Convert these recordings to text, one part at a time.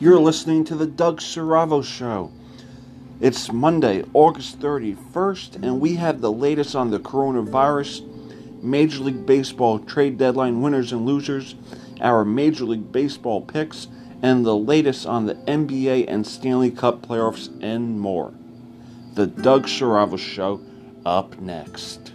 You're listening to the Doug Saravo Show. It's Monday, August 31st, and we have the latest on the coronavirus, Major League Baseball trade deadline winners and losers, our Major League Baseball picks, and the latest on the NBA and Stanley Cup playoffs and more. The Doug Saravo Show up next.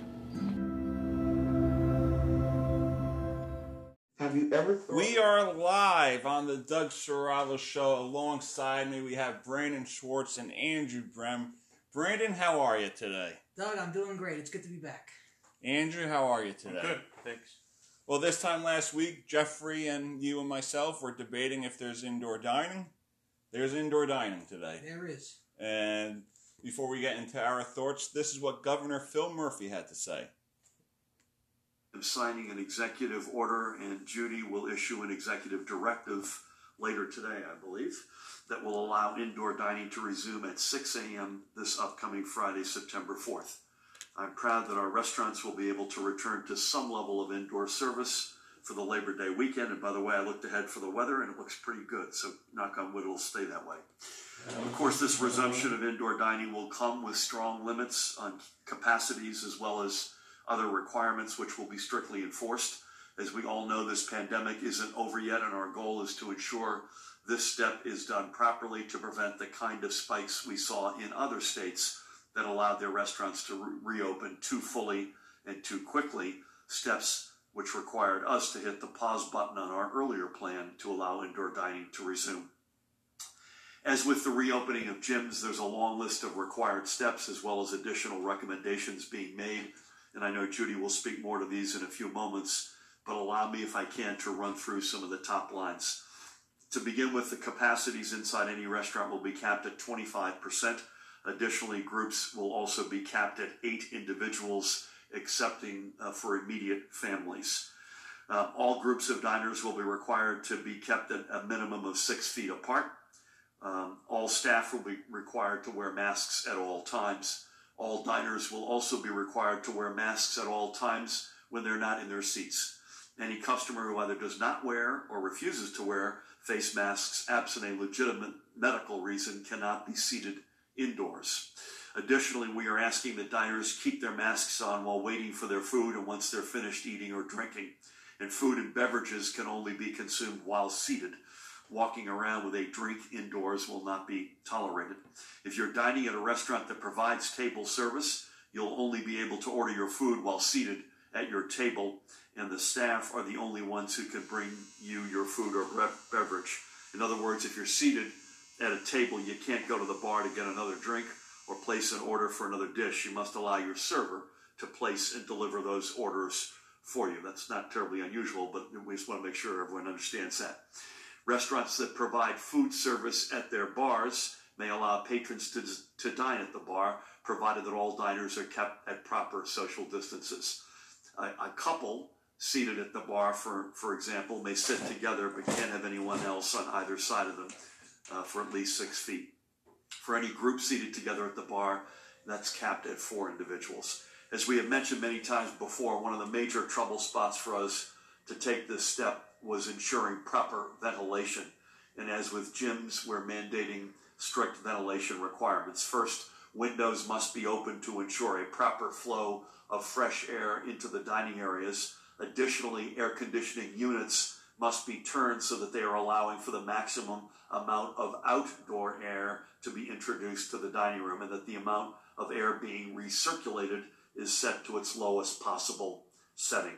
Live on the Doug Saravo Show. Alongside me, we have Brandon Schwartz and Andrew Brem. Brandon, how are you today? Doug, I'm doing great. It's good to be back. Andrew, how are you today? Good, thanks. Well, this time last week, Jeffrey and you and myself were debating if there's indoor dining. There's indoor dining today. There is. And before we get into our thoughts, this is what Governor Phil Murphy had to say. I'm signing an executive order, and Judy will issue an executive directive later today, I believe, that will allow indoor dining to resume at 6 a.m. this upcoming Friday, September 4th. I'm proud that our restaurants will be able to return to some level of indoor service for the Labor Day weekend. And by the way, I looked ahead for the weather and it looks pretty good. So, knock on wood, it'll stay that way. Of course, this resumption of indoor dining will come with strong limits on capacities as well as other requirements, which will be strictly enforced. As we all know, this pandemic isn't over yet, and our goal is to ensure this step is done properly to prevent the kind of spikes we saw in other states that allowed their restaurants to re- reopen too fully and too quickly, steps which required us to hit the pause button on our earlier plan to allow indoor dining to resume. As with the reopening of gyms, there's a long list of required steps as well as additional recommendations being made. And I know Judy will speak more to these in a few moments, but allow me, if I can, to run through some of the top lines. To begin with, the capacities inside any restaurant will be capped at 25%. Additionally, groups will also be capped at eight individuals, excepting uh, for immediate families. Uh, all groups of diners will be required to be kept at a minimum of six feet apart. Um, all staff will be required to wear masks at all times. All diners will also be required to wear masks at all times when they're not in their seats. Any customer who either does not wear or refuses to wear face masks absent a legitimate medical reason cannot be seated indoors. Additionally, we are asking that diners keep their masks on while waiting for their food and once they're finished eating or drinking. And food and beverages can only be consumed while seated. Walking around with a drink indoors will not be tolerated. If you're dining at a restaurant that provides table service, you'll only be able to order your food while seated at your table, and the staff are the only ones who can bring you your food or beverage. In other words, if you're seated at a table, you can't go to the bar to get another drink or place an order for another dish. You must allow your server to place and deliver those orders for you. That's not terribly unusual, but we just want to make sure everyone understands that. Restaurants that provide food service at their bars may allow patrons to, to dine at the bar, provided that all diners are kept at proper social distances. A, a couple seated at the bar, for, for example, may sit together but can't have anyone else on either side of them uh, for at least six feet. For any group seated together at the bar, that's capped at four individuals. As we have mentioned many times before, one of the major trouble spots for us to take this step was ensuring proper ventilation. And as with gyms, we're mandating strict ventilation requirements. First, windows must be open to ensure a proper flow of fresh air into the dining areas. Additionally, air conditioning units must be turned so that they are allowing for the maximum amount of outdoor air to be introduced to the dining room and that the amount of air being recirculated is set to its lowest possible setting.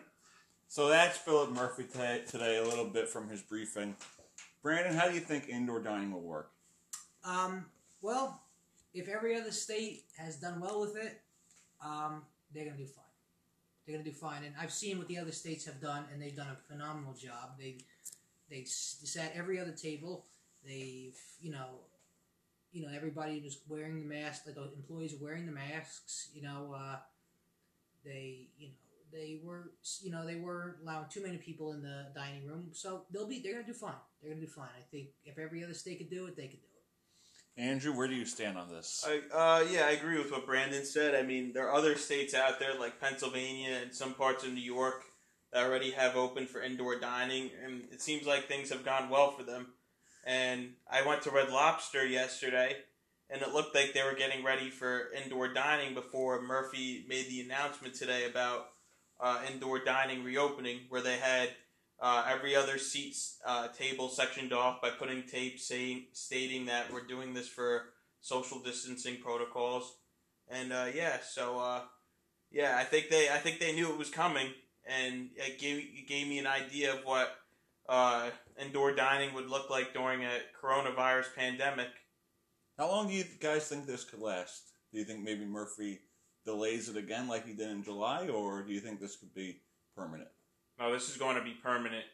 So that's Philip Murphy today, today, a little bit from his briefing. Brandon, how do you think indoor dining will work? Um, well, if every other state has done well with it, um, they're going to do fine. They're going to do fine. And I've seen what the other states have done, and they've done a phenomenal job. They they sat every other table. They've you know, you know everybody was wearing the mask. Like the employees wearing the masks. You know, uh, they you know they were you know they weren't allowing too many people in the dining room. So they'll be they're going to do fine. They're going to do fine. I think if every other state could do it, they could do it. Andrew, where do you stand on this? I, uh, yeah, I agree with what Brandon said. I mean, there are other states out there like Pennsylvania and some parts of New York that already have open for indoor dining, and it seems like things have gone well for them. and I went to Red Lobster yesterday, and it looked like they were getting ready for indoor dining before Murphy made the announcement today about uh, indoor dining reopening, where they had uh, every other seat uh, table sectioned off by putting tape saying stating that we're doing this for social distancing protocols, and uh, yeah, so uh, yeah, I think they I think they knew it was coming, and it gave it gave me an idea of what uh, indoor dining would look like during a coronavirus pandemic. How long do you guys think this could last? Do you think maybe Murphy delays it again like he did in July, or do you think this could be permanent? No, this is going to be permanent.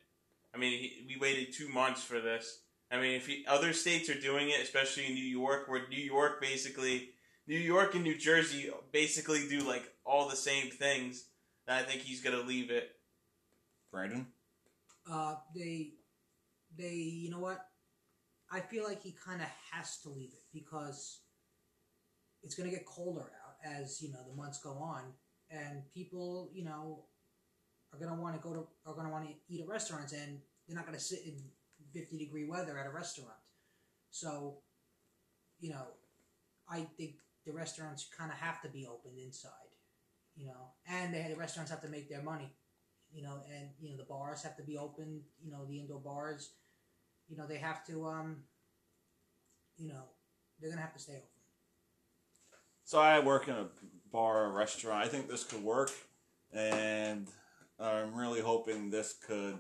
I mean, he, we waited two months for this. I mean, if he, other states are doing it, especially in New York, where New York basically, New York and New Jersey basically do like all the same things, then I think he's going to leave it. Brandon? Uh, they, they, you know what? I feel like he kind of has to leave it because it's going to get colder out as you know the months go on, and people, you know, are to want to go to are to want to eat at restaurants, and they're not to sit in fifty degree weather at a restaurant. So, you know, I think the restaurants kind of have to be open inside, you know, and they, the restaurants have to make their money, you know, and you know the bars have to be open, you know, the indoor bars, you know, they have to, um, you know, they're gonna have to stay open. So I work in a bar or restaurant. I think this could work, and I'm really hoping this could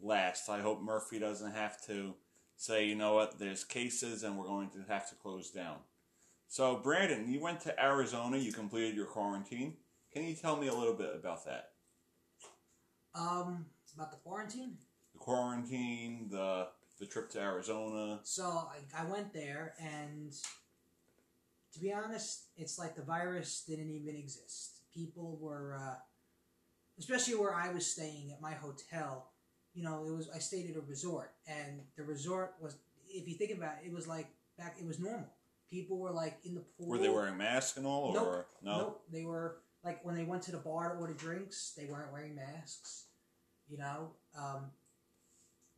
last. I hope Murphy doesn't have to say, you know what, there's cases and we're going to have to close down. So, Brandon, you went to Arizona, you completed your quarantine. Can you tell me a little bit about that? Um, about the quarantine. The quarantine, the the trip to Arizona. So I, I went there, and to be honest, it's like the virus didn't even exist. People were, uh, especially where I was staying at my hotel. You know, it was I stayed at a resort, and the resort was, if you think about it, it was like back. It was normal. People were like in the pool. Were they wearing masks and all, or Nope. no? Nope. They were like when they went to the bar to order drinks, they weren't wearing masks. You know, um,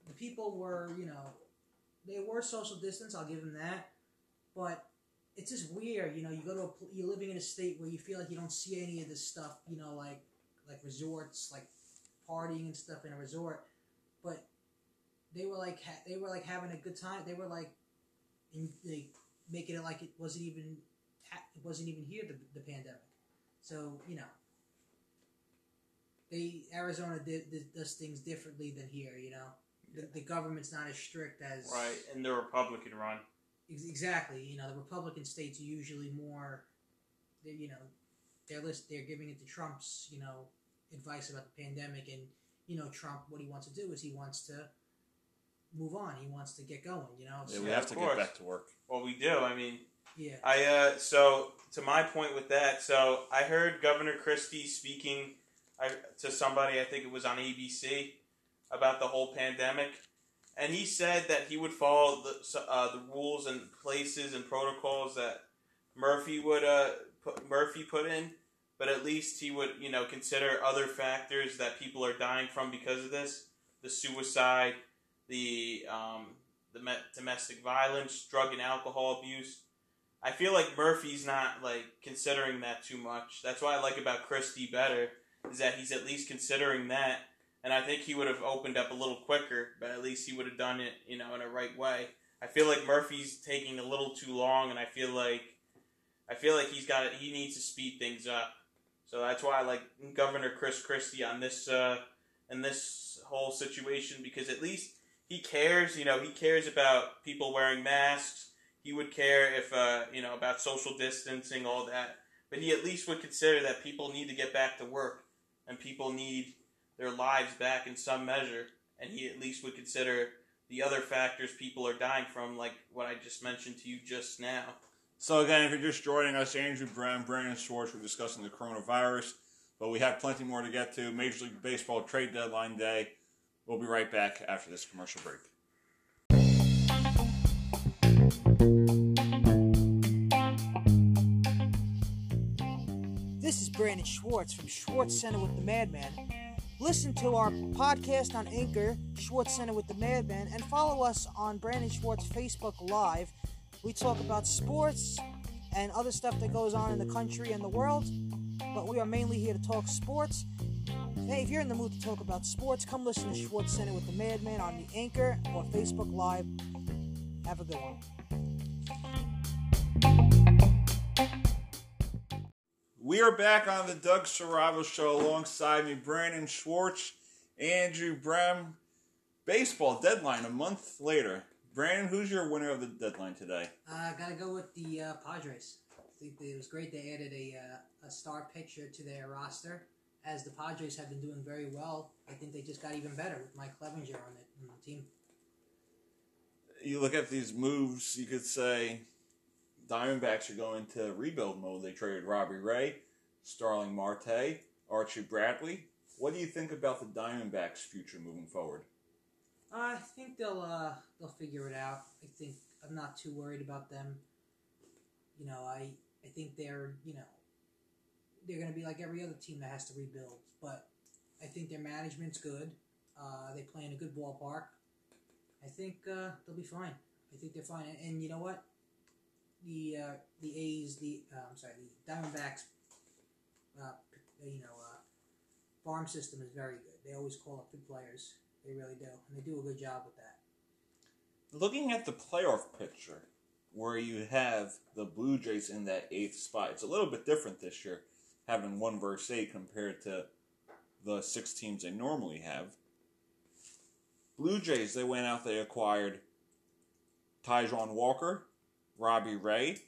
the people were, you know, they were social distance. I'll give them that, but it's just weird. You know, you go to a, you're living in a state where you feel like you don't see any of this stuff. You know, like like resorts, like partying and stuff in a resort, but they were like ha- they were like having a good time. They were like, in, like making it like it wasn't even it wasn't even here the, the pandemic. So you know, they Arizona did, did, does things differently than here. You know, the, the government's not as strict as Right, and the Republican run. Ex- Exactly. You know, the Republican states are usually more, you know, they're list they're giving it to Trump's you know advice about the pandemic, and you know Trump what he wants to do is he wants to move on. He wants to get going. You know. Yeah, So, we have to course. get back to work. Well, we do. I mean, yeah. I uh, so to my point with that, so I heard Governor Christie speaking I, to somebody. I think it was on ABC about the whole pandemic, and he said that he would follow the uh, the rules and places and protocols that Murphy would uh, put, Murphy put in, but at least he would you know consider other factors that people are dying from because of this, the suicide, the um, the me- domestic violence, drug and alcohol abuse. I feel like Murphy's not like considering that too much. That's why I like about Christie better is that he's at least considering that, and I think he would have opened up a little quicker, but at least he would have done it, you know, in a right way. I feel like Murphy's taking a little too long, and I feel like I feel like he's got he needs to speed things up. So that's why I like Governor Chris Christie on this uh, in this whole situation because at least he cares. You know, he cares about people wearing masks. He would care if uh, you know about social distancing, all that. But he at least would consider that people need to get back to work and people need their lives back in some measure. And he at least would consider the other factors people are dying from, like what I just mentioned to you just now. So again, if you're just joining us, Andrew Brown, Brandon Schwartz, we're discussing the coronavirus, but we have plenty more to get to. Major League Baseball trade deadline day. We'll be right back after this commercial break. This is Brandon Schwartz from Schwartz Center with the Madman. Listen to our podcast on Anchor, Schwartz Center with the Madman, and follow us on Brandon Schwartz Facebook Live. We talk about sports and other stuff that goes on in the country and the world, but we are mainly here to talk sports. Hey, if you're in the mood to talk about sports, come listen to Schwartz Center with the Madman on the Anchor or Facebook Live. Have a good one. We are back on the Doug Saravo Show alongside me, Brandon Schwartz, Andrew Brem. Baseball deadline a month later. Brandon, who's your winner of the deadline today? I uh, gotta go with the uh, Padres. I think it was great they added a, uh, a star pitcher to their roster. As the Padres have been doing very well, I think they just got even better with Mike Clevinger on the, on the team. You look at these moves, you could say Diamondbacks are going to rebuild mode. They traded Robbie Ray, Starling Marte, Archie Bradley. What do you think about the Diamondbacks' future moving forward? I think they'll uh, they'll figure it out. I think I'm not too worried about them. You know, I I think they're you know they're going to be like every other team that has to rebuild. But I think their management's good. Uh, they play in a good ballpark. I think uh, they'll be fine. I think they're fine. And, and you know what? The uh, the A's, the uh, I'm sorry, the Diamondbacks, uh, you know, uh, farm system is very good. They always call up good players. They really do, and they do a good job with that. Looking at the playoff picture, where you have the Blue Jays in that eighth spot, it's a little bit different this year, having one versus eight compared to the six teams they normally have. Blue Jays, they went out, they acquired Taijuan Walker, Robbie Ray.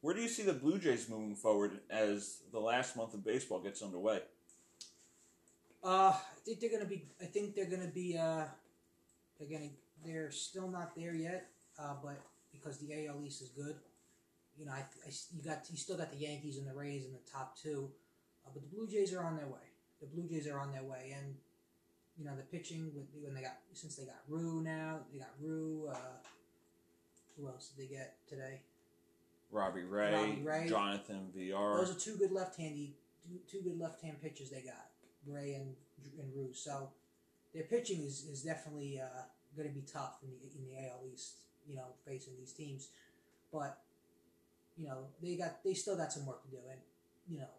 Where do you see the Blue Jays moving forward as the last month of baseball gets underway? Uh, I think they're gonna be. I think they're gonna be. Uh, they're gonna. They're still not there yet. Uh, but because the AL East is good, you know, I, I you got you still got the Yankees and the Rays in the top two, uh, but the Blue Jays are on their way. The Blue Jays are on their way, and you know the pitching with when they got since they got Ryu now, they got Ryu. Uh, who else did they get today? Robbie Ray, Robbie Ray. Jonathan Villar. Those are two good left-handy, two, good left-hand pitchers they got, Ray and and. So their pitching is, is definitely uh, going to be tough in the in the AL East. You know, facing these teams, but you know they got they still got some work to do, and you know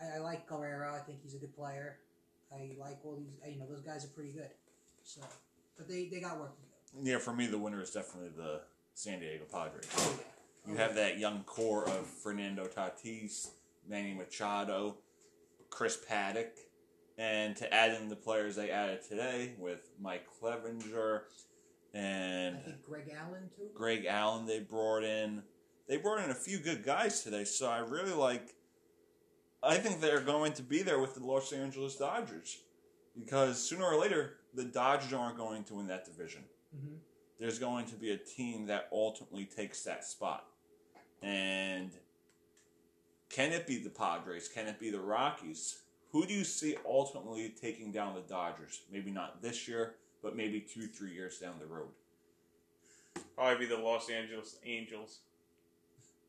I, I like Guerrero. I think he's a good player. I like all these. You know, those guys are pretty good. So, but they they got work to do. Yeah, for me, the winner is definitely the San Diego Padres. Oh. You have that young core of Fernando Tatis, Manny Machado, Chris Paddack, and to add in the players they added today with Mike Clevinger and I think Greg Allen too. Greg Allen they brought in. They brought in a few good guys today, so I really like. I think they're going to be there with the Los Angeles Dodgers because sooner or later the Dodgers aren't going to win that division. Mm-hmm. There's going to be a team that ultimately takes that spot, and can it be the Padres? Can it be the Rockies? Who do you see ultimately taking down the Dodgers? Maybe not this year, but maybe two, three years down the road. Probably be the Los Angeles Angels.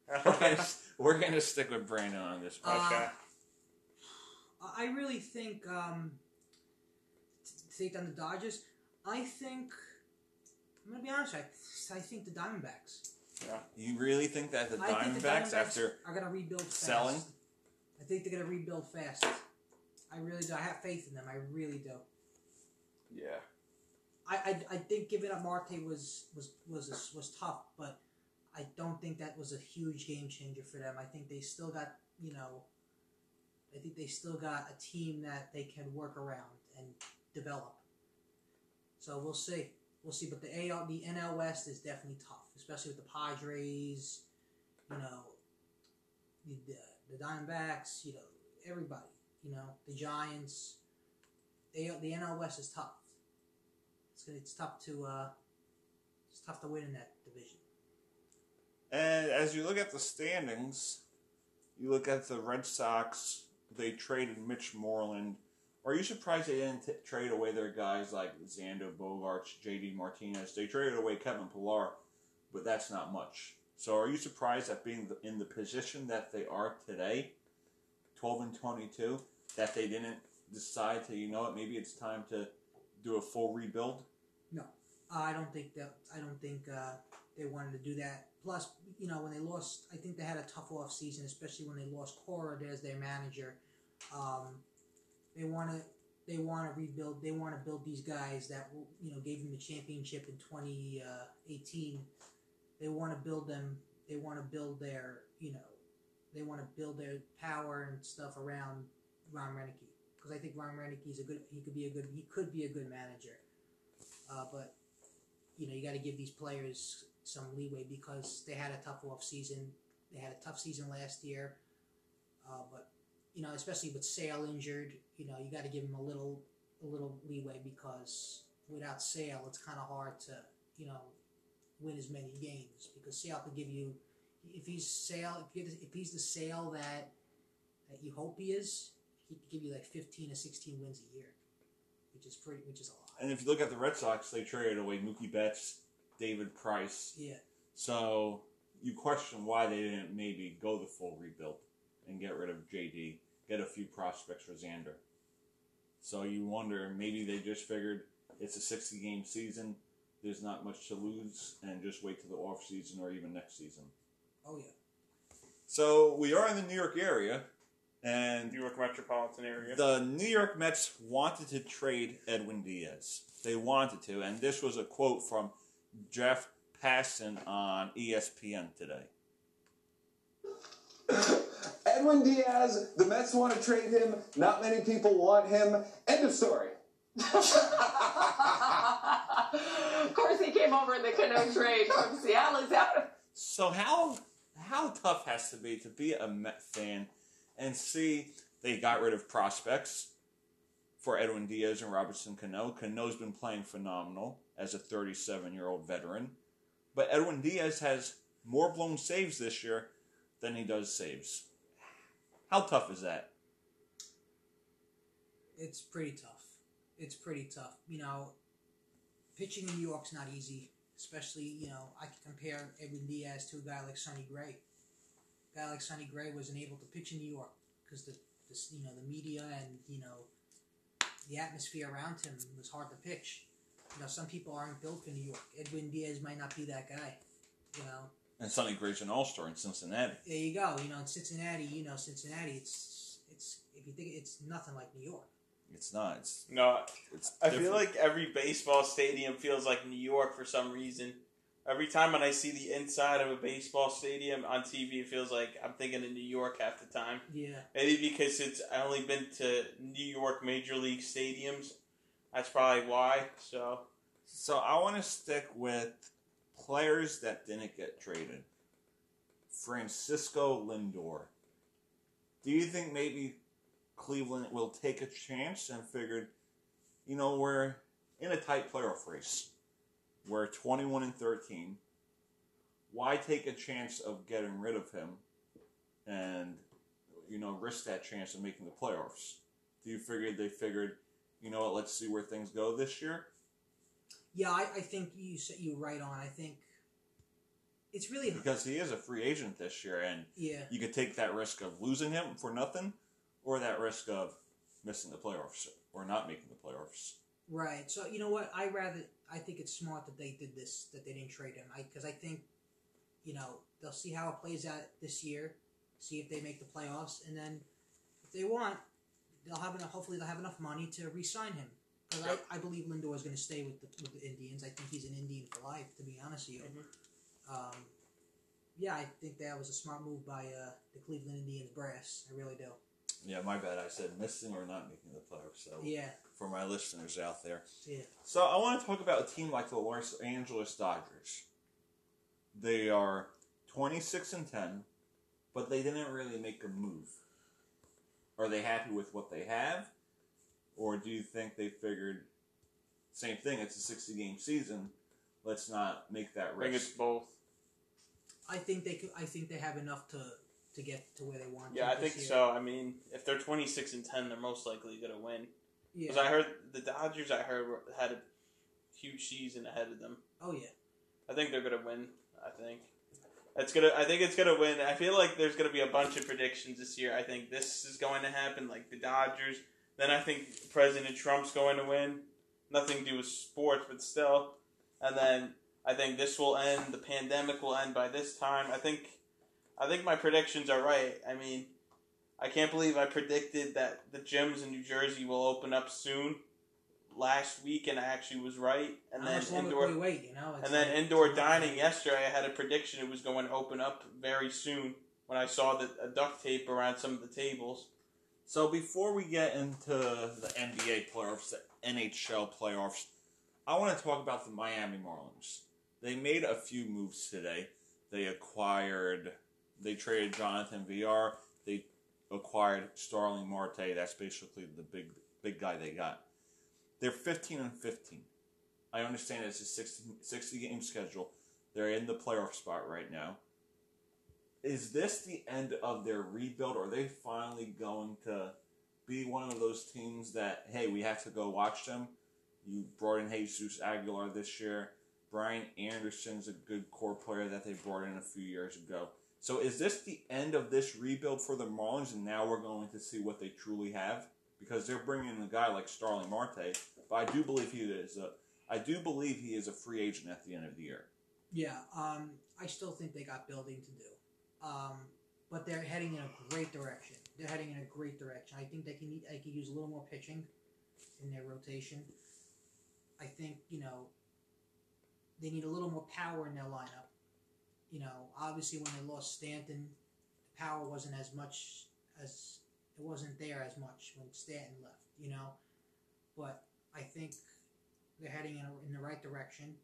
We're gonna, we're gonna stick with Brandon on this Uh, podcast. okay. I really think um, to take down the Dodgers. I think I'm gonna be honest. I, I think the Diamondbacks. Yeah. You really think that the I think the Diamondbacks, Diamondbacks after are gonna rebuild fast. selling? I think they're gonna rebuild fast. I really do. I have faith in them. I really do. yeah, I, I, I think giving up Marte was was was was tough, but I don't think that was a huge game changer for them. I think they still got you know. I think they still got a team that they can work around and develop. So we'll see, we'll see. But the AL, the NL West is definitely tough, especially with the Padres. You know, the the, the Diamondbacks. You know, everybody. You know, the Giants. They, the NL West is tough. It's gonna, it's tough to uh, it's tough to win in that division. and as you look at the standings, you look at the Red Sox. They traded Mitch Moreland. Are you surprised they didn't t- trade away their guys like Xander Bogaerts, J.D. Martinez? They traded away Kevin Pillar, but that's not much. So, are you surprised at being in the position that they are today, twelve and twenty-two, that they didn't decide to, you know what, maybe it's time to do a full rebuild? No. I don't think that. I don't think uh, they wanted to do that. Plus, you know, when they lost, I think they had a tough off season, especially when they lost Cora as their manager. Um, they want to. They want to rebuild. They want to build these guys that you know gave them the championship in 2018. They want to build them. They want to build their. You know, they want to build their power and stuff around Ron Roenicke because I think Ron Roenicke's a good. He could be a good. He could be a good manager. Uh, but you know, you got to give these players some leeway because they had a tough off season. They had a tough season last year, uh, but you know, especially with Sale injured, you know, you got to give him a little a little leeway because without Sale, it's kind of hard to you know win as many games because Sale could give you if he's Sale if, you if he's the Sale that that you hope he is, he could give you like fifteen or sixteen wins a year, which is pretty, which is a lot. And if you look at the Red Sox, they traded away Mookie Betts, David Price. Yeah. So you question why they didn't maybe go the full rebuild and get rid of JD, get a few prospects for Xander. So you wonder maybe they just figured it's a 60 game season, there's not much to lose, and just wait till the off season or even next season. Oh yeah. So we are in the New York area, and New York metropolitan area. the New York Mets wanted to trade Edwin Diaz. They wanted to, and this was a quote from Jeff Passan on ESPN today. Edwin Diaz, the Mets want to trade him. Not many people want him. End of story. of course, he came over in the Cano trade from Seattle. Is that So how how tough has to be to be a Met fan and see they got rid of prospects for Edwin Diaz and Robertson Cano. Cano's been playing phenomenal as a 37 year old veteran, but Edwin Diaz has more blown saves this year than he does saves. How tough is that? It's pretty tough. It's pretty tough. You know, pitching in New York's not easy. Especially, you know, I can compare Edwin Diaz to a guy like Sonny Gray. A guy like Sonny Gray wasn't able to pitch in New York because the, the, you know, the media and you know, the atmosphere around him was hard to pitch. You know, some people aren't built for New York. Edwin Diaz might not be that guy. You know, And Sonny Gray's an all star in Cincinnati. there you go. You know, in Cincinnati, you know, Cincinnati, it's it's if you think it's nothing like New York. It's not. It's, no, it's I feel like every baseball stadium feels like New York for some reason. Every time when I see the inside of a baseball stadium on TV, it feels like I'm thinking of New York half the time. Yeah. Maybe because it's I only been to New York major league stadiums. That's probably why. So So I want to stick with players that didn't get traded. Francisco Lindor. Do you think maybe Cleveland will take a chance and figured, you know, we're in a tight playoff race. We're 21 and 13. Why take a chance of getting rid of him and, you know, risk that chance of making the playoffs? Do you figure they figured, you know what, let's see where things go this year? Yeah, I, I think you you right on. I think it's really because he is a free agent this year, and yeah, you could take that risk of losing him for nothing, or that risk of missing the playoffs or not making the playoffs. right. So you know what? I rather I think it's smart that they did this that they didn't trade him. I because I think you know they'll see how it plays out this year, see if they make the playoffs, and then if they want, they'll have enough. Hopefully, they'll have enough money to re-sign him. Because Yep. I, I believe Lindor is going to stay with the with the Indians. I think he's an Indian for life. To be honest with you. Um, yeah, I think that was a smart move by uh, the Cleveland Indians brass. I really do. Yeah, my bad. I said missing or not making the playoffs. So Yeah, for my listeners out there, yeah. so I want to talk about a team like the Los Angeles Dodgers. They are twenty six and ten, but they didn't really make a move. Are they happy with what they have, or do you think they figured same thing? It's a sixty game season. Let's not make that risk? I think risk. it's both. I think they could. I think they have enough to to get to where they want. Yeah, to I think year. so. I mean, if they're 26 and 10, they're most likely going to win. Yeah. Because I heard the Dodgers, I heard were- had a huge season ahead of them. oh yeah. I think they're going to win. I think it's gonna. I think it's gonna win. I feel like there's gonna be a bunch of predictions this year. I think this is going to happen. Like the Dodgers, Then I think President Trump's going to win. Nothing to do with sports, but still. And then I think this will end. The pandemic will end by this time. I think, I think my predictions are right. I mean, I can't believe I predicted that the gyms in New Jersey will open up soon last week, and I actually was right. And How then indoor, wait? You know, and then like- indoor dining yesterday, I had a prediction it was going to open up very soon when I saw the a duct tape around some of the tables. So before we get into the NBA playoffs, the NHL playoffs, I want to talk about the Miami Marlins. They made a few moves today. They acquired, they traded Jonathan Villar. They acquired Starling Marte. That's basically the big big guy they got. They're 15 and 15. I understand it's a 60, 60 game schedule. They're in the playoff spot right now. Is this the end of their rebuild? Or are they finally going to be one of those teams that, hey, we have to go watch them? You brought in Jesus Aguilar this year. Brian Anderson's a good core player that they brought in a few years ago. So is this the end of this rebuild for the Marlins, and now we're going to see what they truly have? Because they're bringing in a guy like Starling Marte, but I do believe he is a, I do believe he is a free agent at the end of the year. Yeah, um, I still think they got building to do. Um, but they're heading in a great direction. They're heading in a great direction. I think they can they could use a little more pitching in their rotation. I think you know they need a little more power in their lineup. You know, obviously when they lost Stanton, the power wasn't as much as it wasn't there as much when Stanton left. You know, but I think they're heading in, a, in the right direction.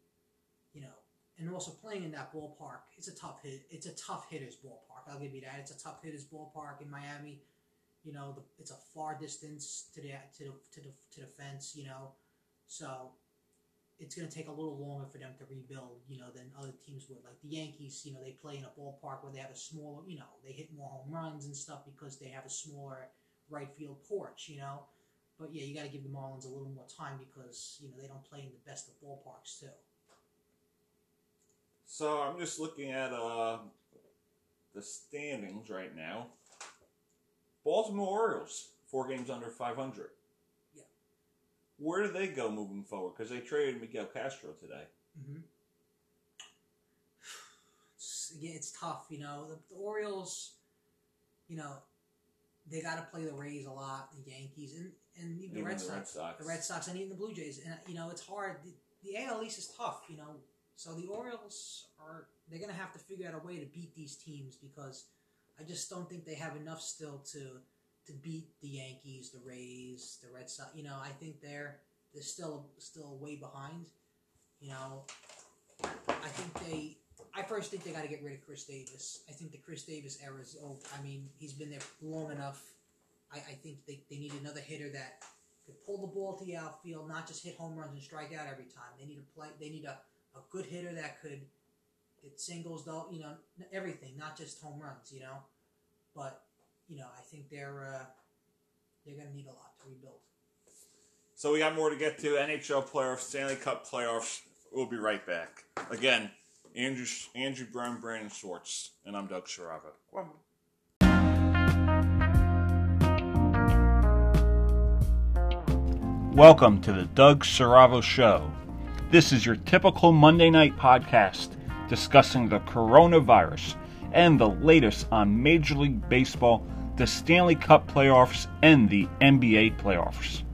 You know, and also playing in that ballpark, it's a tough hit. It's a tough hitters ballpark. I'll give you that. It's a tough hitters ballpark in Miami. You know, the, it's a far distance to the to the to the to the fence. You know, so it's going to take a little longer for them to rebuild. You know, than other teams would. Like the Yankees, you know, they play in a ballpark where they have a smaller. You know, they hit more home runs and stuff because they have a smaller right field porch. You know. But yeah, you got to give the Marlins a little more time because you know they don't play in the best of ballparks too. So I'm just looking at uh, the standings right now. Baltimore Orioles, four games under 500. Yeah. Where do they go moving forward? Because they traded Miguel Castro today. Mm-hmm. It's, again, it's tough. You know, the, the Orioles. You know, they got to play the Rays a lot, the Yankees, and and even the Red the Sox, Red Sox. the Red Sox, and even the Blue Jays. And you know, it's hard. The, the AL East is tough. You know, so the Orioles are they're gonna have to figure out a way to beat these teams because I just don't think they have enough still to to beat the Yankees, the Rays, the Red Sox. You know, I think they're they're still still way behind. You know, I think they. I first think they got to get rid of Chris Davis. I think the Chris Davis era is over. I mean, he's been there long enough. I, I think they, they need another hitter that could pull the ball to the outfield, not just hit home runs and strike out every time. They need a play. They need a, a good hitter that could get singles, though. You know, everything, not just home runs. You know, but you know, I think they're uh, they're gonna need a lot to rebuild. So we got more to get to. NHL playoffs, Stanley Cup playoffs. We'll be right back. Again, Andrew Andrew Brown, Brandon Schwartz, and I'm Doug Sarava. Welcome to the Doug Saravo Show. This is your typical Monday night podcast discussing the coronavirus and the latest on Major League Baseball, the Stanley Cup playoffs, and the NBA playoffs.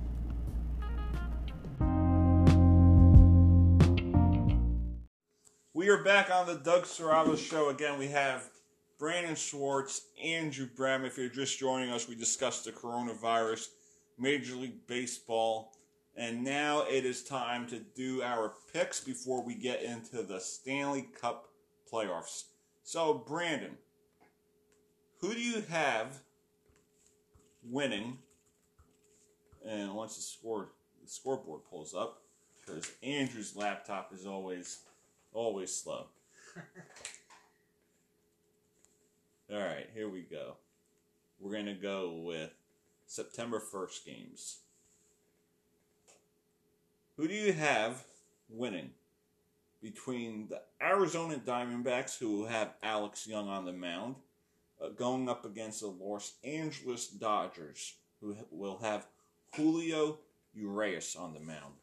We are back on the Doug Saravo Show. Again, we have Brandon Schwartz, Andrew Bram. If you're just joining us, we discussed the coronavirus, Major League Baseball, and now it is time to do our picks before we get into the Stanley Cup playoffs. So, Brandon, who do you have winning? And once the score the scoreboard pulls up, because Andrew's laptop is always always slow. All right, here we go. We're going to go with September 1st games. Who do you have winning between the Arizona Diamondbacks, who will have Alex Young on the mound, uh, going up against the Los Angeles Dodgers, who ha- will have Julio Urias on the mound.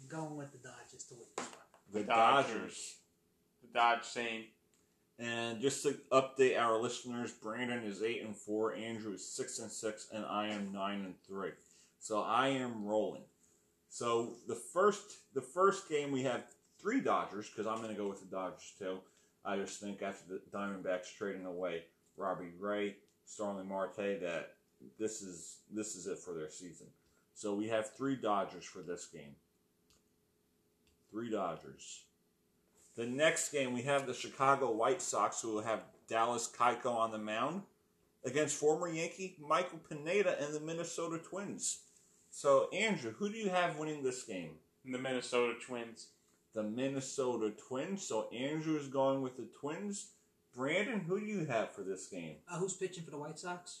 I'm going with the Dodgers to win this one. The Dodgers. Dodgers. The Dodge same. And just to update our listeners, Brandon is eight and four, Andrew is six and six, and I am nine and three. So I am rolling. So the first the first game we have three Dodgers because I'm going to go with the Dodgers too. I just think after the Diamondbacks trading away Robbie Ray, Starling Marte, that this is this is it for their season. So we have three Dodgers for this game. Three Dodgers. The next game, we have the Chicago White Sox, who will have Dallas Keuchel on the mound against former Yankee Michael Pineda and the Minnesota Twins. So, Andrew, who do you have winning this game? The Minnesota Twins. The Minnesota Twins. So, Andrew is going with the Twins. Brandon, who do you have for this game? Uh, who's pitching for the White Sox?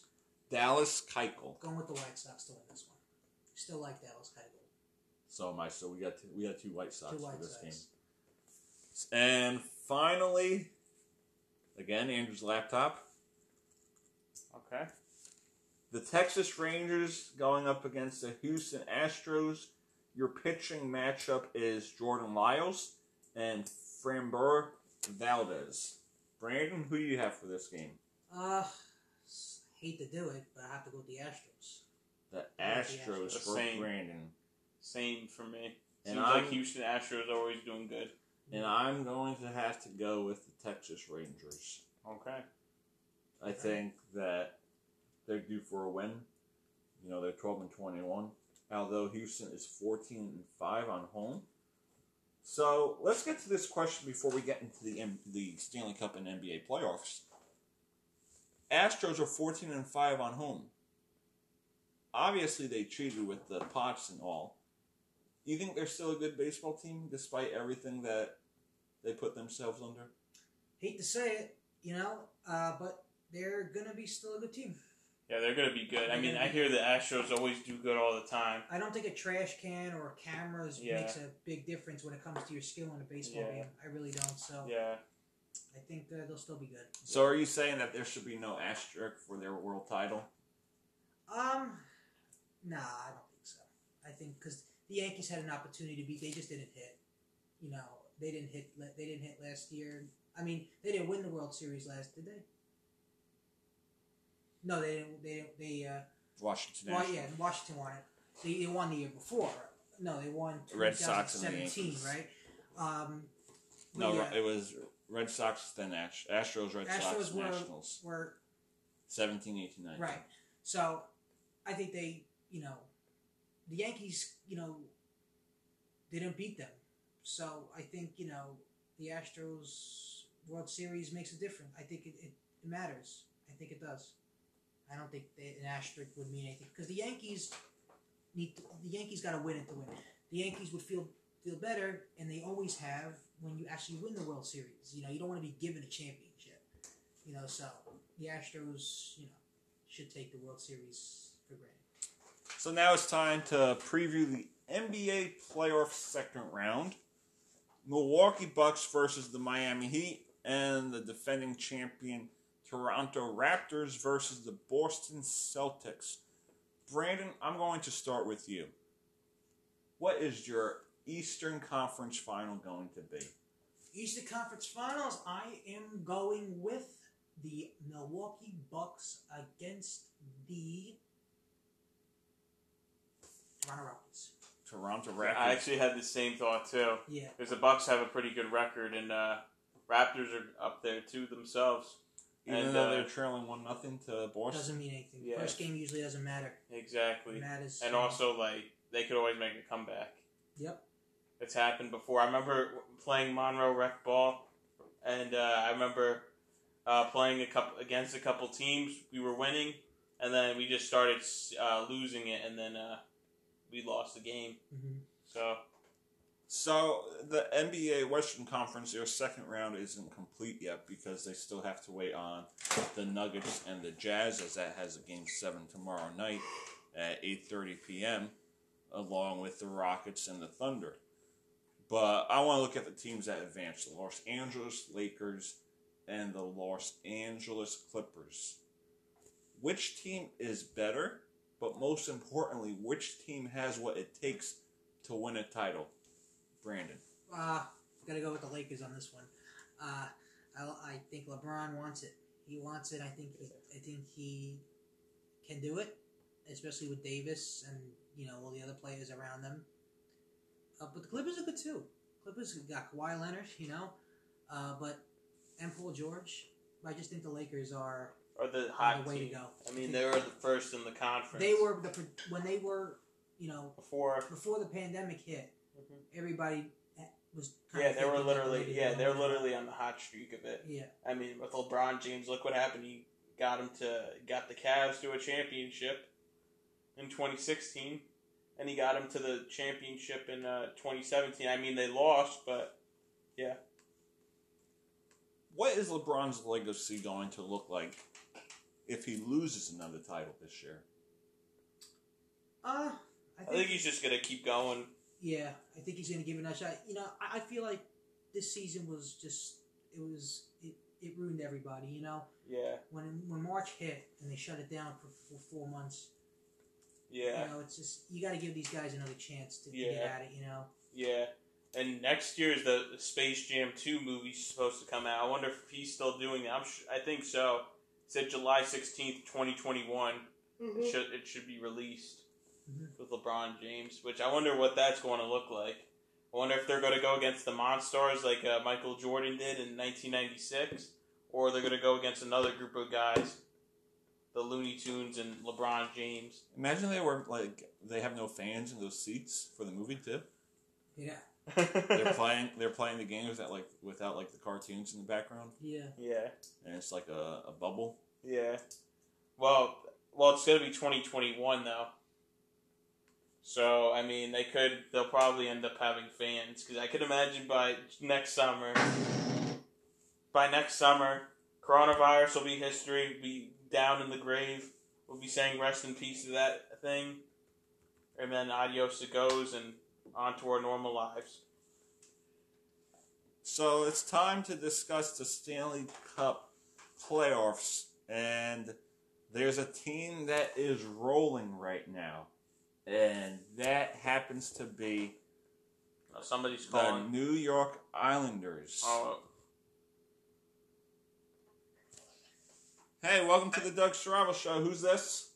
Dallas Keuchel. Going with the White Sox to win this one. Still like Dallas Keuchel. So am I. So we got two, we got two White Sox Two for this Sox. game. And finally, again, Andrew's laptop. Okay. The Texas Rangers going up against the Houston Astros. Your pitching matchup is Jordan Lyles and Framber Valdez. Brandon, who do you have for this game? Uh, hate to do it, but I have to go with the Astros. The I like the Astros Astros. for Same. Brandon. Same for me. And Seems I'm- like Houston Astros always doing good. And I'm going to have to go with the Texas Rangers. Okay. I think that they're due for a win. You know, they're 12 and 21. Although Houston is 14 and 5 on home. So let's get to this question before we get into the the Stanley Cup and NBA playoffs. Astros are 14 and 5 on home. Obviously, they cheated with the pots and all. Do you think they're still a good baseball team despite everything that they put themselves under? Hate to say it, you know, uh, but they're gonna be still a good team. Yeah, they're gonna be good. I mean, I hear the Astros always do good all the time. I don't think a trash can or cameras Yeah. makes a big difference when it comes to your skill in a baseball Yeah. game. I really don't. So Yeah. I think uh, they'll still be good. So are you saying that there should be no asterisk for their world title? Um, nah, I don't think so. I think because the Yankees had an opportunity to beat, they just didn't hit. You know, they didn't hit. They didn't hit last year. I mean, they didn't win the World Series last, did they? No, they didn't. They. They uh, Washington well, yeah, Washington won it. They, they won the year before. No, they won Red Sox and the Yankees. right? Um, No, yeah, it was Red Sox, then Ast- Astros, Red Sox, Astros were, Nationals. were 17, 18, 19. Right. So I think they, you know, the Yankees, you know, they didn't beat them. So I think, you know, the Astros World Series makes a difference. I think it, it, it matters. I think it does. I don't think they, an asterisk would mean anything because the Yankees need to, the Yankees got to win it to win. The Yankees would feel feel better, and they always have when you actually win the World Series. You know, you don't want to be given a championship. You know, so the Astros, you know, should take the World Series for granted. So now it's time to preview the NBA playoff second round. Milwaukee Bucks versus the Miami Heat and the defending champion Toronto Raptors versus the Boston Celtics. Brandon, I'm going to start with you. What is your Eastern Conference final going to be? Eastern Conference Finals, I am going with the Milwaukee Bucks against the Toronto Raptors. Toronto Raptors. I actually had the same thought too. Yeah. Because the Bucks have a pretty good record, and uh, Raptors are up there too themselves. Even and, though uh, they're trailing one nothing to Boston. Doesn't mean anything. Yeah. First game usually doesn't matter. Exactly. It matters. And also, like they could always make a comeback. Yep. It's happened before. I remember playing Monroe Rec Ball, and uh, I remember uh, playing a couple against a couple teams. We were winning, and then we just started uh, losing it, and then uh, we lost the game. hmm So So the NBA Western Conference, their second round isn't complete yet because they still have to wait on the Nuggets and the Jazz, as that has a game seven tomorrow night at eight thirty p.m. along with the Rockets and the Thunder. But I want to look at the teams that advanced: the Los Angeles Lakers and the Los Angeles Clippers. Which team is better, but most importantly, which team has what it takes to win a title? Brandon. Uh, gotta go with the Lakers on this one. Uh, I, I think LeBron wants it. He wants it. I think. He, I think he can do it, especially with Davis and you know all the other players around them. Uh, but the Clippers are good too. Clippers got Kawhi Leonard, you know, uh, but and Paul George. I just think the Lakers are Or the are hot the way team. to go. I mean, they were the first in the conference. They were the pro- when they were, you know, before. before the pandemic hit. Mhm. Everybody was. kind Yeah, of they were literally. ready Yeah, they were literally on the hot streak of it. Yeah. I mean, with LeBron James, look what happened. He got him to got the Cavs to a championship in 2016, and he got him to the championship in uh, 2017. I mean, they lost, but yeah. What is LeBron's legacy going to look like if he loses another title this year? Uh, I I think, think he's just gonna keep going. Yeah, I think he's going to give it another shot. You know, I, I feel like this season was just it was it, it ruined everybody. You know, Yeah, when when March hit and they shut it down for, for four months. yeah, You know, it's just you got to give these guys another chance to, to Yeah. get at it. You know. yeah. And next year is the Space Jam 2 movie supposed to come out. I wonder if he's still doing that. I'm sh- I think so. It said July 16th, 2021. It mm-hmm. should it should be released Mhm. with LeBron James, which I wonder what that's going to look like. I wonder if they're going to go against the Monstars like uh, Michael Jordan did in 1996, or they're going to go against another group of guys, the Looney Tunes and LeBron James. Imagine they were like they have no fans in those seats for the movie too. Yeah. They're playing they're playing the games without like without like the cartoons in the background, Yeah. yeah, and it's like a, a bubble. yeah. Well, well, it's going to be 2021 though. So I mean, they could they'll probably end up having fans because I could imagine by next summer, by next summer, coronavirus will be history, be down in the grave. We'll be saying rest in peace to that thing, and then adios it goes and on to our normal lives. So it's time to discuss the Stanley Cup playoffs, and there's a team that is rolling right now, and that happens to be Now somebody's the calling. New York Islanders. Oh, Hey, welcome to the Doug Strabo Show. Who's this?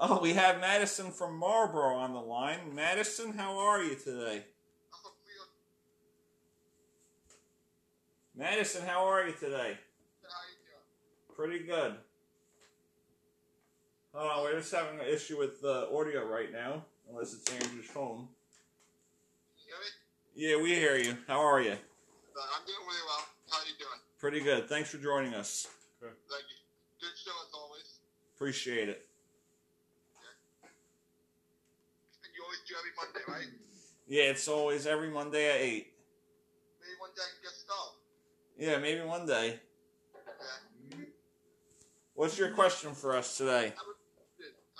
Oh, we have Madison from Marlboro on the line. Madison, how are you today? Madison, how are you today? Pretty good. Hold on, we're just having an issue with the audio right now, unless it's Andrew's phone. Yeah, we hear you. How are you? Uh, I'm doing really well. How you doing? Pretty good. Thanks for joining us. Thank you. Good show as always. Appreciate it. Yeah. And you always do every Monday, right? Yeah, it's always every Monday at 8. Maybe one day I can get star. Yeah, maybe one day. Yeah. What's your question for us today? I was,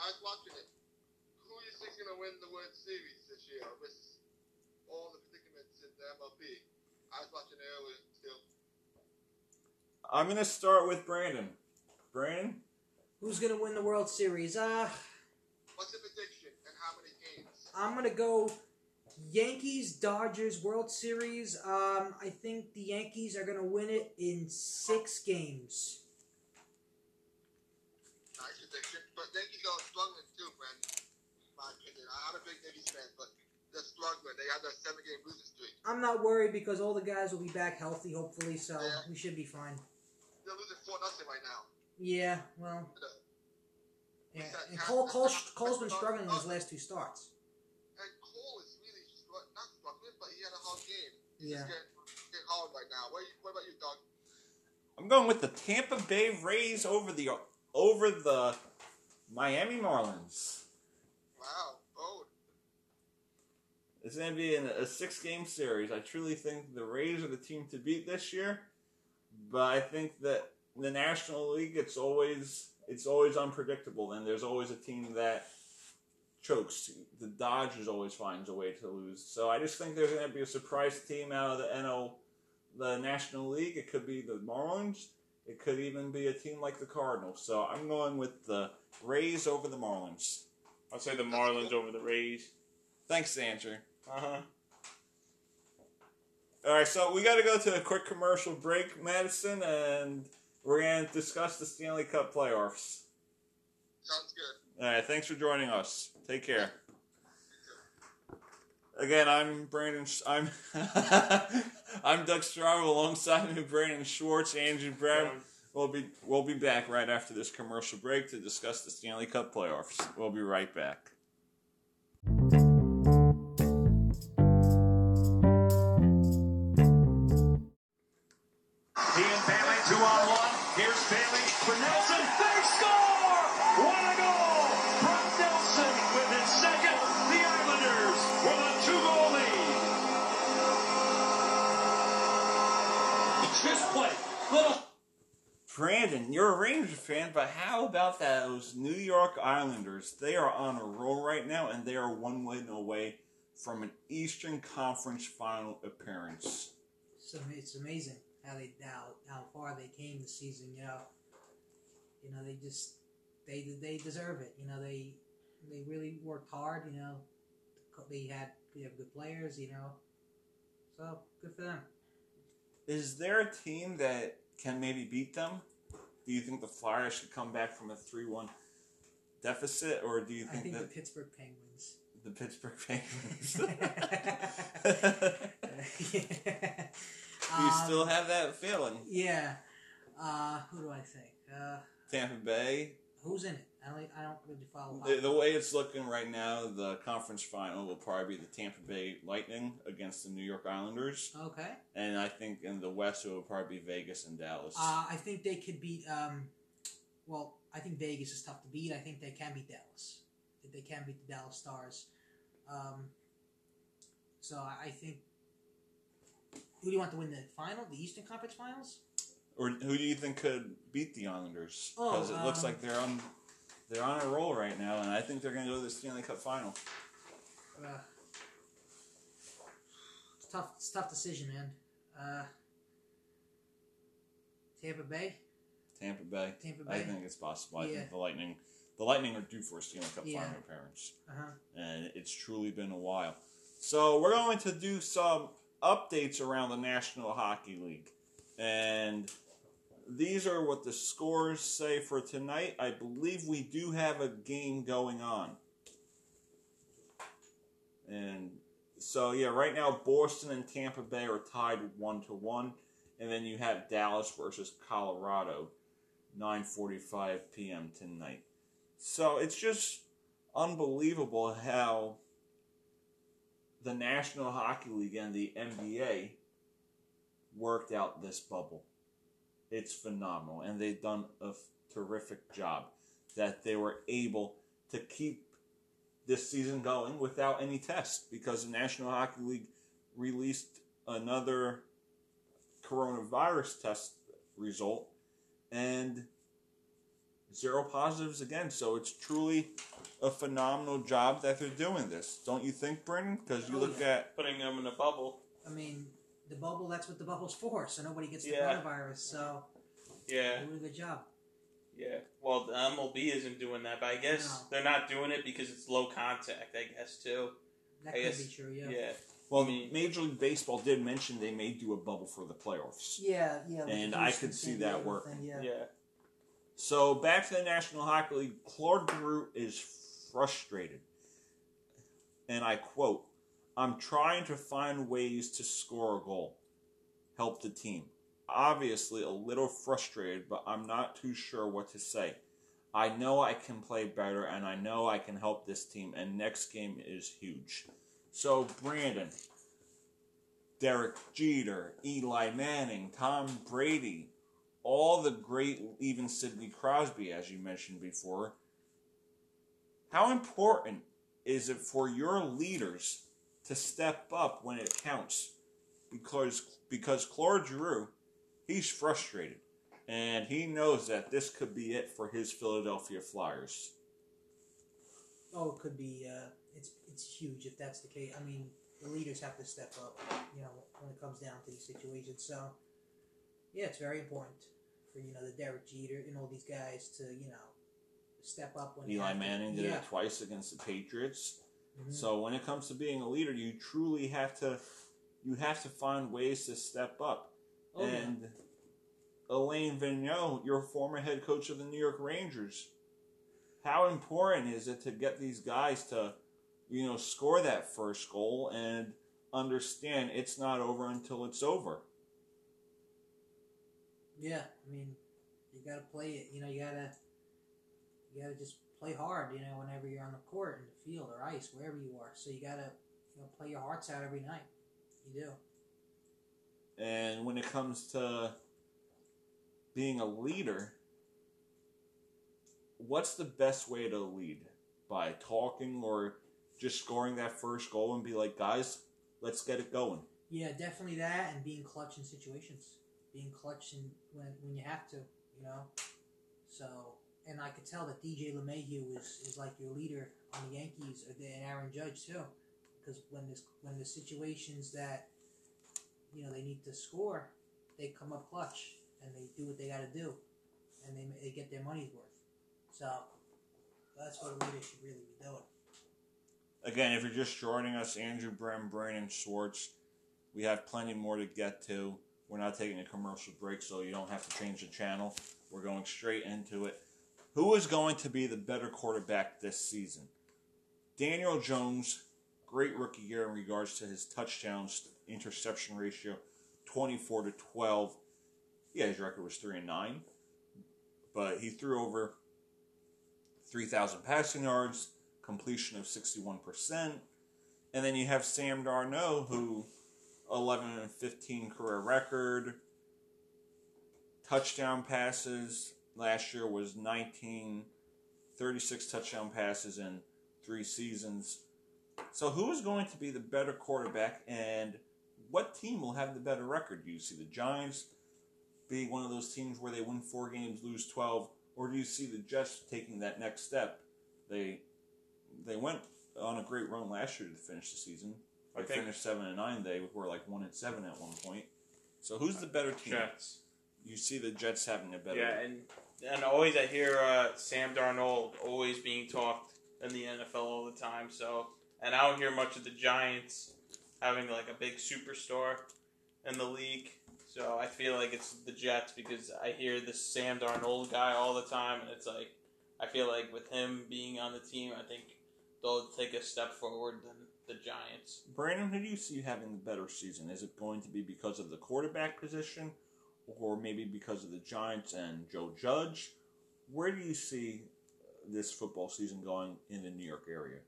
I was watching it. Who do you think's gonna win the World Series this year with all the predicaments in the MLB? I was watching it earlier too. I'm going to start with Brandon. Brandon? Who's gonna win the World Series? Uh, What's the prediction and how many games? I'm gonna go Yankees Dodgers World Series. Um, I think the Yankees are gonna win it in six games. Prediction. But Yankees are struggling too, man. In my opinion. I'm a big Yankees fan, but they're struggling. They have a seven game losing streak. I'm not worried because all the guys will be back healthy, hopefully, so Yeah. we should be fine. They're losing four nothing right now. Yeah, well, uh, yeah. And Cole, Cole, Cole's been struggling in his last two starts. And Cole is really str- not struggling, but he had a hard game. He's Yeah. just getting, getting hard right now. What, what about you, Doug? I'm going with the Tampa Bay Rays over the over the Miami Marlins. Wow, bold. It's going to be in a six game series. I truly think the Rays are the team to beat this year, but I think that the National League it's always it's always unpredictable, and there's always a team that chokes. The Dodgers always finds a way to lose. So I just think there's going to be a surprise team out of the NL, the National League. It could be the Marlins. It could even be a team like the Cardinals. So I'm going with the Rays over the Marlins. I'll say the Marlins over the Rays. Thanks, Andrew. Uh huh. All right, so we got to go to a quick commercial break, Madison, and we're going to discuss the Stanley Cup playoffs. Sounds good. All right, thanks for joining us. Take care. Again, I'm Brandon. Sh- I'm I'm Doug Strabo alongside me, Brandon Schwartz, Andrew Brown. We'll be we'll be back right after this commercial break to discuss the Stanley Cup playoffs. We'll be right back. Those New York Islanders? They are on a roll right now, and they are one win away from an Eastern Conference Final appearance. So it's amazing how they how, how far they came this season. You know, you know they just they they deserve it. You know they they really worked hard. You know, they had they have good players. You know, so good for them. Is there a team that can maybe beat them? Do you think the Flyers should come back from a 3 1 deficit, or do you I think, think the Pittsburgh Penguins. the Pittsburgh Penguins? do you Um, still have that feeling? Yeah. Uh, who do I think? Uh, Tampa Bay? Who's in it? I don't. I don't really follow. The, the way it's looking right now, the conference final will probably be the Tampa Bay Lightning against the New York Islanders. Okay. And I think in the West, it will probably be Vegas and Dallas. Uh, I think they could beat. Um, well, I think Vegas is tough to beat. I think they can beat Dallas. They can beat the Dallas Stars. Um, so I I think. Who do you want to win the final? The Eastern Conference Finals? Or who do you think could beat the Islanders? Oh, Because it looks um, like they're on they're on a roll right now, and I think they're going to go to the Stanley Cup final. Uh, it's tough. It's a tough decision, man. Uh, Tampa Bay. Tampa Bay. Tampa Bay. I think it's possible. I Yeah. think the Lightning, the Lightning are due for a Stanley Cup Yeah. final appearance, Uh huh. and it's truly been a while. So we're going to do some updates around the National Hockey League, and these are what the scores say for tonight. I believe we do have a game going on, and so yeah, right now Boston and Tampa Bay are tied one to one, and then you have Dallas versus Colorado. 9:45 p.m. tonight. So it's just unbelievable how the National Hockey League and the NBA worked out this bubble. It's phenomenal, and they've done a terrific job that they were able to keep this season going without any tests because the National Hockey League released another coronavirus test result and zero positives again. So it's truly a phenomenal job that they're doing this. Don't you think, Brendan? Because you Oh, look yeah. at Putting them in a bubble. I mean, the bubble. That's what the bubble's for. So nobody gets the Yeah. coronavirus. So Yeah. they did a good job. Yeah. Well, the MLB isn't doing that, but I guess No. they're not doing it because it's low contact. I guess too. That I could guess- be true. Yeah. Yeah. well, I mean- Major League Baseball did mention they may do a bubble for the playoffs. Yeah. Yeah. like And the I Houston, could see San that Diego working. thing, yeah. Yeah. So back to the National Hockey League, Claude Giroux is frustrated. And I quote, I'm trying to find ways to score a goal, help the team. Obviously, a little frustrated, but I'm not too sure what to say. I know I can play better, and I know I can help this team, and next game is huge. So, Brandon, Derek Jeter, Eli Manning, Tom Brady, all the great, even Sidney Crosby, as you mentioned before. How important is it for your leaders to step up when it counts? Because because Claude Giroux, he's frustrated, and he knows that this could be it for his Philadelphia Flyers. Oh, it could be. Uh, it's it's huge if that's the case. I mean, the leaders have to step up. You know, when it comes down to these situations. So, yeah, it's very important for you know the Derek Jeter and all these guys to you know step up when Eli. Manning did yeah. it twice against the Patriots. Mhm. So when it comes to being a leader, you truly have to you have to find ways to step up. Oh, yeah. and Alain Vigneault, your former head coach of the New York Rangers, how important is it to get these guys to, you know, score that first goal and understand it's not over until it's over? Yeah, I mean, you gotta play it. You know, you gotta, you gotta just play hard. You know, whenever you're on the court, in the field, or ice, wherever you are. So you gotta, you know, play your hearts out every night. You do. And when it comes to being a leader, what's the best way to lead? By talking or just scoring that first goal and be like, guys, let's get it going. Yeah, definitely that, and being clutch in situations, being clutch in when when you have to. You know. So, and I could tell that DJ LeMahieu is, is like your leader on the Yankees, uh, and Aaron Judge too, because when this when the situations that you know they need to score, they come up clutch and they do what they got to do, and they they get their money's worth. So that's what a leader should really be doing. Again, if you're just joining us, Andrew Brem, Brandon Schwartz, we have plenty more to get to. We're not taking a commercial break, so you don't have to change the channel. We're going straight into it. Who is going to be the better quarterback this season? Daniel Jones, great rookie year in regards to his touchdowns interception ratio, 24 to 12. Yeah, his record was 3 and 9, but he threw over 3,000 passing yards, completion of 61%. And then you have Sam Darnold, who 11 and 15 career record. Touchdown passes last year was 19, 36 touchdown passes in three seasons. So who is going to be the better quarterback and what team will have the better record? Do you see the Giants being one of those teams where they win four games, lose 12, or do you see the Jets taking that next step? They they went on a great run last year to finish the season. They think- finished seven and nine. They were like one and seven at one point. So who's the better team? Jets. You see the Jets having a better. Yeah, and and always I hear uh, Sam Darnold always being talked in the NFL all the time. So and I don't hear much of the Giants having like a big superstar in the league. So I feel like it's the Jets because I hear this Sam Darnold guy all the time, and it's like I feel like with him being on the team, I think they'll take a step forward than the Giants. Brandon, who do you see having the better season? Is it going to be because of the quarterback position, or maybe because of the Giants and Joe Judge? Where do you see this football season going in the New York area?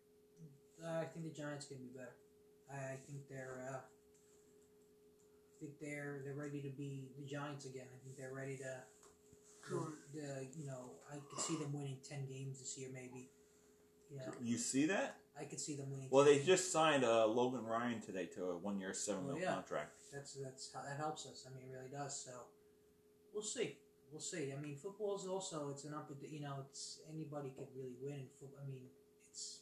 Uh, I think the Giants can be better. I think they're. Uh, I think they're they're ready to be the Giants again. I think they're ready to. The, you know, I could see them winning ten games this year, maybe. Yeah, You see that? I could see them winning. Well, 10 they games. just signed uh, Logan Ryan today to a one-year, seven Well, mil yeah. contract. That's that's how that helps us. I mean, it really does. So we'll see. We'll see. I mean, football is also it's an up. You know, it's anybody could really win in football. I mean, it's,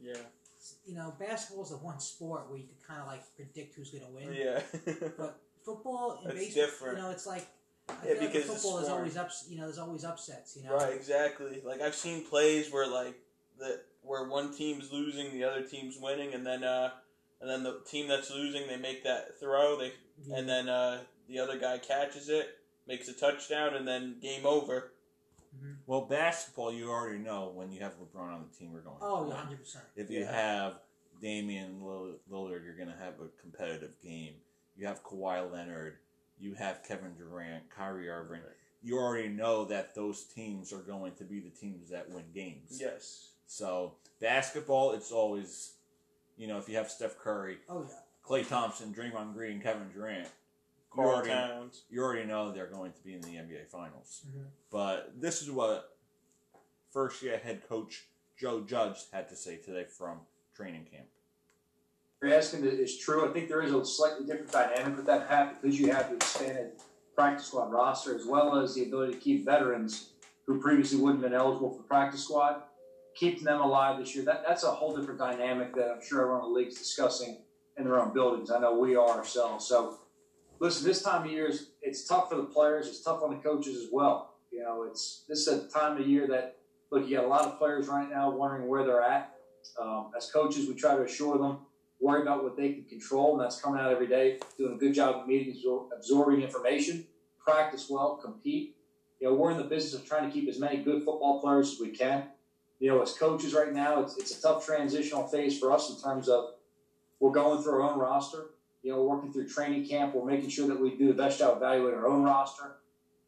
Yeah. it's you know, basketball is the one sport where you can kind of like predict who's going to win. Yeah. But football and That's baseball, different. you know, it's like I Yeah, feel like because football is always ups. You know, there's always upsets. You know, Right, exactly. Like I've seen plays where like the where one team's losing, the other team's winning, and then uh, and then the team that's losing they make that throw, they Yeah. and then uh, the other guy catches it, makes a touchdown, and then game over. Well, basketball, you already know when you have LeBron on the team, we're going. Oh, yeah, hundred percent. If you Yeah. have Damian Lillard, you're going to have a competitive game. You have Kawhi Leonard. You have Kevin Durant, Kyrie Irving. You already know that those teams are going to be the teams that win games. Yes. So basketball, it's always, you know, if you have Steph Curry, Oh yeah. Klay Thompson, Draymond Green, Kevin Durant, you already, Towns. you already know they're going to be in the NBA Finals. Mhm. But this is what first year head coach Joe Judge had to say today from training camp. you're asking is true. I think there is a slightly different dynamic with that, Pat, because you have the expanded practice squad roster as well as the ability to keep veterans who previously wouldn't have been eligible for practice squad, keeping them alive this year. That, that's a whole different dynamic that I'm sure everyone in the league's discussing in their own buildings. I know we are ourselves. So listen, this time of year is it's tough for the players. It's tough on the coaches as well. You know, it's this is a time of year that look. You got a lot of players right now wondering where they're at. Um, as coaches, we try to assure them, worry about what they can control, and that's coming out every day, doing a good job of meetings, absorbing information, practice well, compete. You know, we're in the business of trying to keep as many good football players as we can. You know, as coaches right now, it's, it's a tough transitional phase for us in terms of we're going through our own roster. You know, working through training camp. We're making sure that we do the best job evaluating our own roster.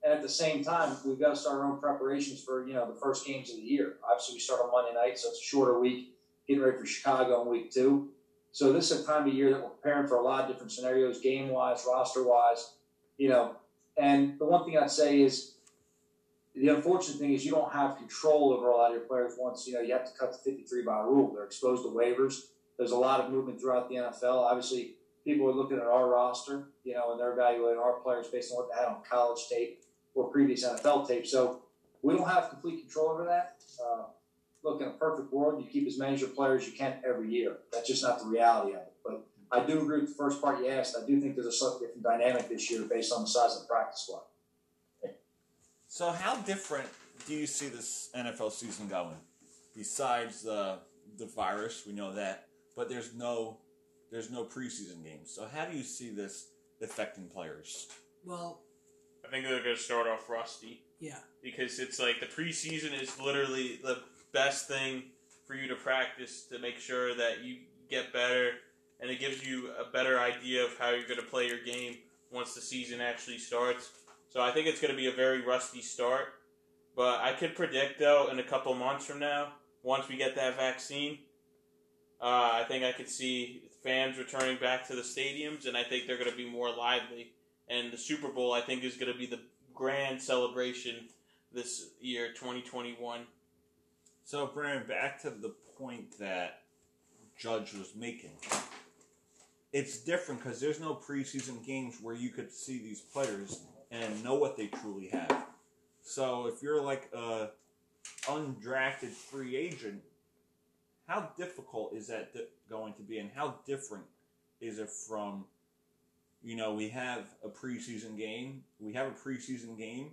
And at the same time, we've got to start our own preparations for, you know, the first games of the year. Obviously, we start on Monday night, so it's a shorter week, getting ready for Chicago in week two. So this is a time of year that we're preparing for a lot of different scenarios, game wise, roster wise, you know. And the one thing I'd say is the unfortunate thing is you don't have control over a lot of your players once you know you have to cut the 53 by rule. They're exposed to waivers. There's a lot of movement throughout the NFL. Obviously, people are looking at our roster, you know, and they're evaluating our players based on what they had on college tape or previous NFL tape. So we don't have complete control over that. Uh, look, in a perfect world, you keep as many of your players you can every year. That's just not the reality of it. But I do agree with the first part you asked. I do think there's a slightly different dynamic this year based on the size of the practice squad. So, how different do you see this NFL season going? Besides the the virus, we know that, but there's no there's no preseason games. So, how do you see this affecting players? Well, I think they're going to start off rusty yeah, because it's like the preseason is literally the best thing for you to practice to make sure that you get better, and it gives you a better idea of how you're going to play your game once the season actually starts. So I think it's going to be a very rusty start. But I could predict, though, in a couple months from now, once we get that vaccine, uh, I think I could see fans returning back to the stadiums, and I think they're going to be more lively. And the Super Bowl, I think, is going to be the grand celebration this year, 2021. So, Brandon, back to the point that Judge was making. It's different because there's no preseason games where you could see these players and know what they truly have. So if you're like a undrafted free agent, how difficult is that di- going to be, and how different is it from? You know, we have a preseason game. We have a preseason game,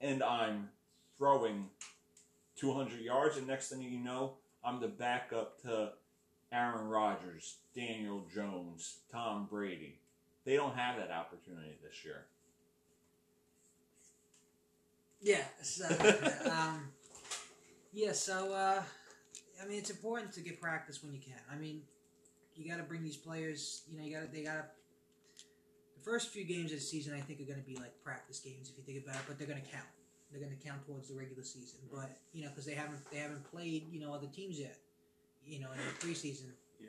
and I'm throwing 200 yards, and next thing you know, I'm the backup to Aaron Rodgers, Daniel Jones, Tom Brady. They don't have that opportunity this year. Yeah. So, um, yeah. So, uh, I mean, it's important to get practice when you can. I mean, you got to bring these players. You know, you got to. They got to. The first few games of the season, I think, are going to be like practice games if you think about it, but they're going to count. They're going to count towards the regular season, but you know, because they haven't they haven't played you know other teams yet. You know, in the preseason. Yeah.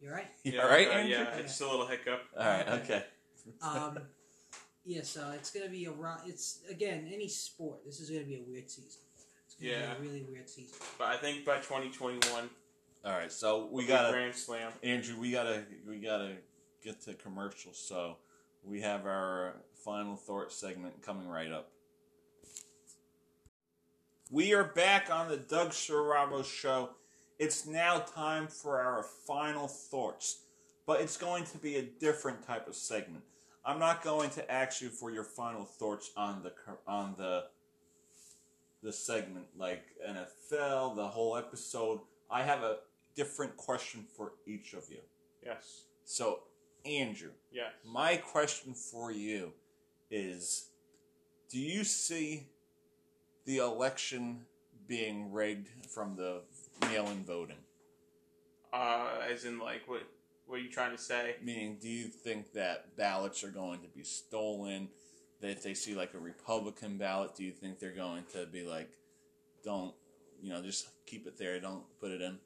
You're right. You all right, uh, Andrew? yeah, it's just a little hiccup. All right. Okay. Um, yeah, so it's gonna be a ro- it's again any sport. This is gonna be a weird season. It's gonna Yeah. be a really weird season. But I think by 2021, All right. So we we gotta Grand Slam. Andrew, we gotta we gotta get to commercials. So we have our final thought segment coming right up. We are back on the Doug Saravo show. It's now time for our final thoughts, but it's going to be a different type of segment. I'm not going to ask you for your final thoughts on the on the the segment like NFL, the whole episode. I have a different question for each of you. Yes. So, Andrew, Yes. my question for you is Do you see the election being rigged from the mail in voting? Uh, as in, like, what? What are you trying to say? Meaning, do you think that ballots are going to be stolen? That if they see like a Republican ballot, do you think they're going to be like, don't, you know, just keep it there, don't put it in?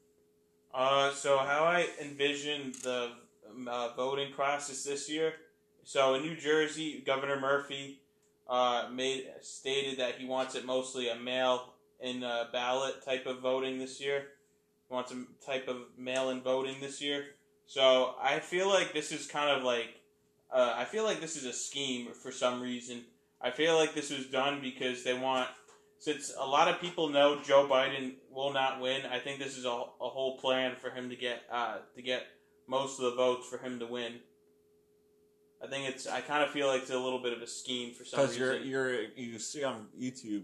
Uh, so how I envision the um, uh, voting process this year. So in New Jersey, Governor Murphy uh, made stated that he wants it mostly a mail-in uh, ballot type of voting this year. He wants a type of mail-in voting this year. So I feel like this is kind of like uh, I feel like this is a scheme for some reason. I feel like this was done because they want since a lot of people know Joe Biden will not win, I think this is a, a whole plan for him to get uh, to get most of the votes for him to win. I think it's. I kind of feel like it's a little bit of a scheme for some reason. Because you're you're you see on YouTube,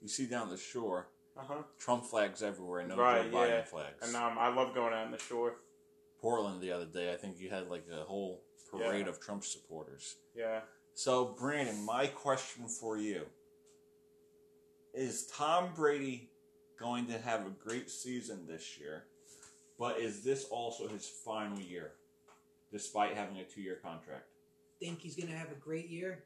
you see down the shore, uh huh. Trump flags everywhere, and no Right, Joe Biden yeah. flags. And um, I love going out on the shore. Portland the other day, I think you had like a whole parade Yeah. of Trump supporters. Yeah. So, Brandon, my question for you is Tom Brady going to have a great season this year, but is this also his final year, despite having a two year contract? I think he's going to have a great year,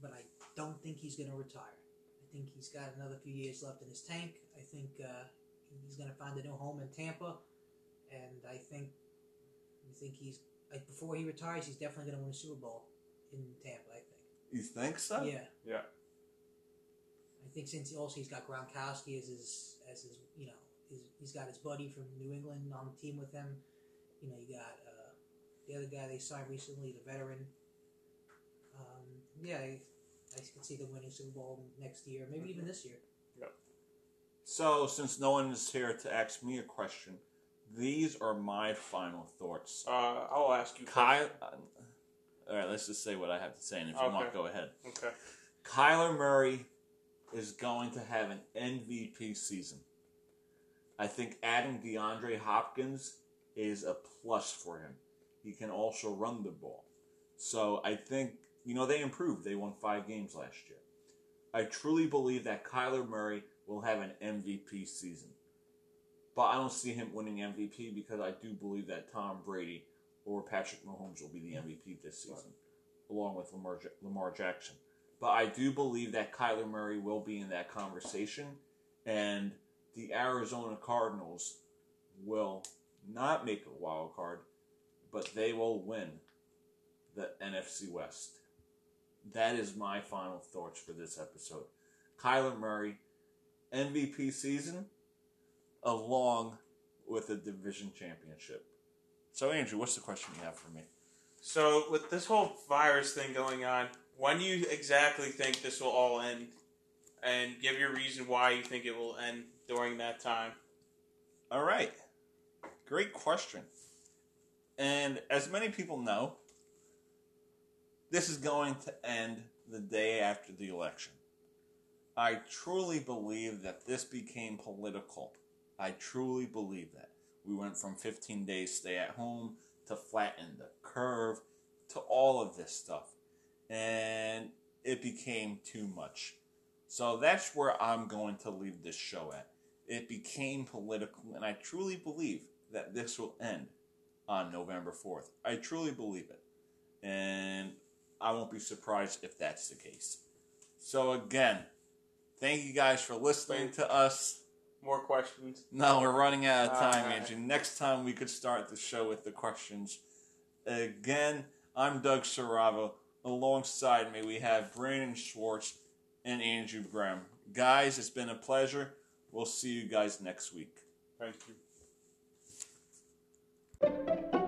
but I don't think he's going to retire. I think he's got another few years left in his tank. I think uh, he's going to find a new home in Tampa, and I think I think he's like before he retires, he's definitely going to win a Super Bowl in Tampa. I think. You think so? Yeah. Yeah. I think since also he's got Gronkowski as his as his you know his, he's got his buddy from New England on the team with him. You know you got uh, the other guy they signed recently, the veteran. Um, yeah, I, I can see them winning Super Bowl next year, maybe even this year. Yeah. So, since no one is here to ask me a question, these are my final thoughts. Uh, I'll ask you. Kyle. all right, let's just say what I have to say, and if you want, go ahead. Okay. Kyler Murray is going to have an MVP season. I think adding DeAndre Hopkins is a plus for him. He can also run the ball. So I think, you know, they improved. They won five games last year. I truly believe that Kyler Murray will have an MVP season. But I don't see him winning MVP because I do believe that Tom Brady or Patrick Mahomes will be the MVP this season, along with Lamar, Lamar Jackson. But I do believe that Kyler Murray will be in that conversation, and the Arizona Cardinals will not make a wild card, but they will win the NFC West. That is my final thoughts for this episode. Kyler Murray, MVP season, along with a division championship. So, Andrew, what's the question you have for me? So with this whole virus thing going on, when do you exactly think this will all end? And give your reason why you think it will end during that time. All right. Great question. And as many people know, this is going to end the day after the election. I truly believe that this became political. I truly believe that. We went from 15 days stay at home to flatten the curve to all of this stuff. And it became too much. So that's where I'm going to leave this show at. It became political, and I truly believe that this will end on November 4th. I truly believe it. And I won't be surprised if that's the case. So, again, thank you guys for listening to us. More questions. No, we're running out of time. Andrew. Next time we could start the show with the questions. Again, I'm Doug Saravo. Alongside me, we have Brandon Schwartz and Andrew Graham. Guys, it's been a pleasure. We'll see you guys next week. Thank you.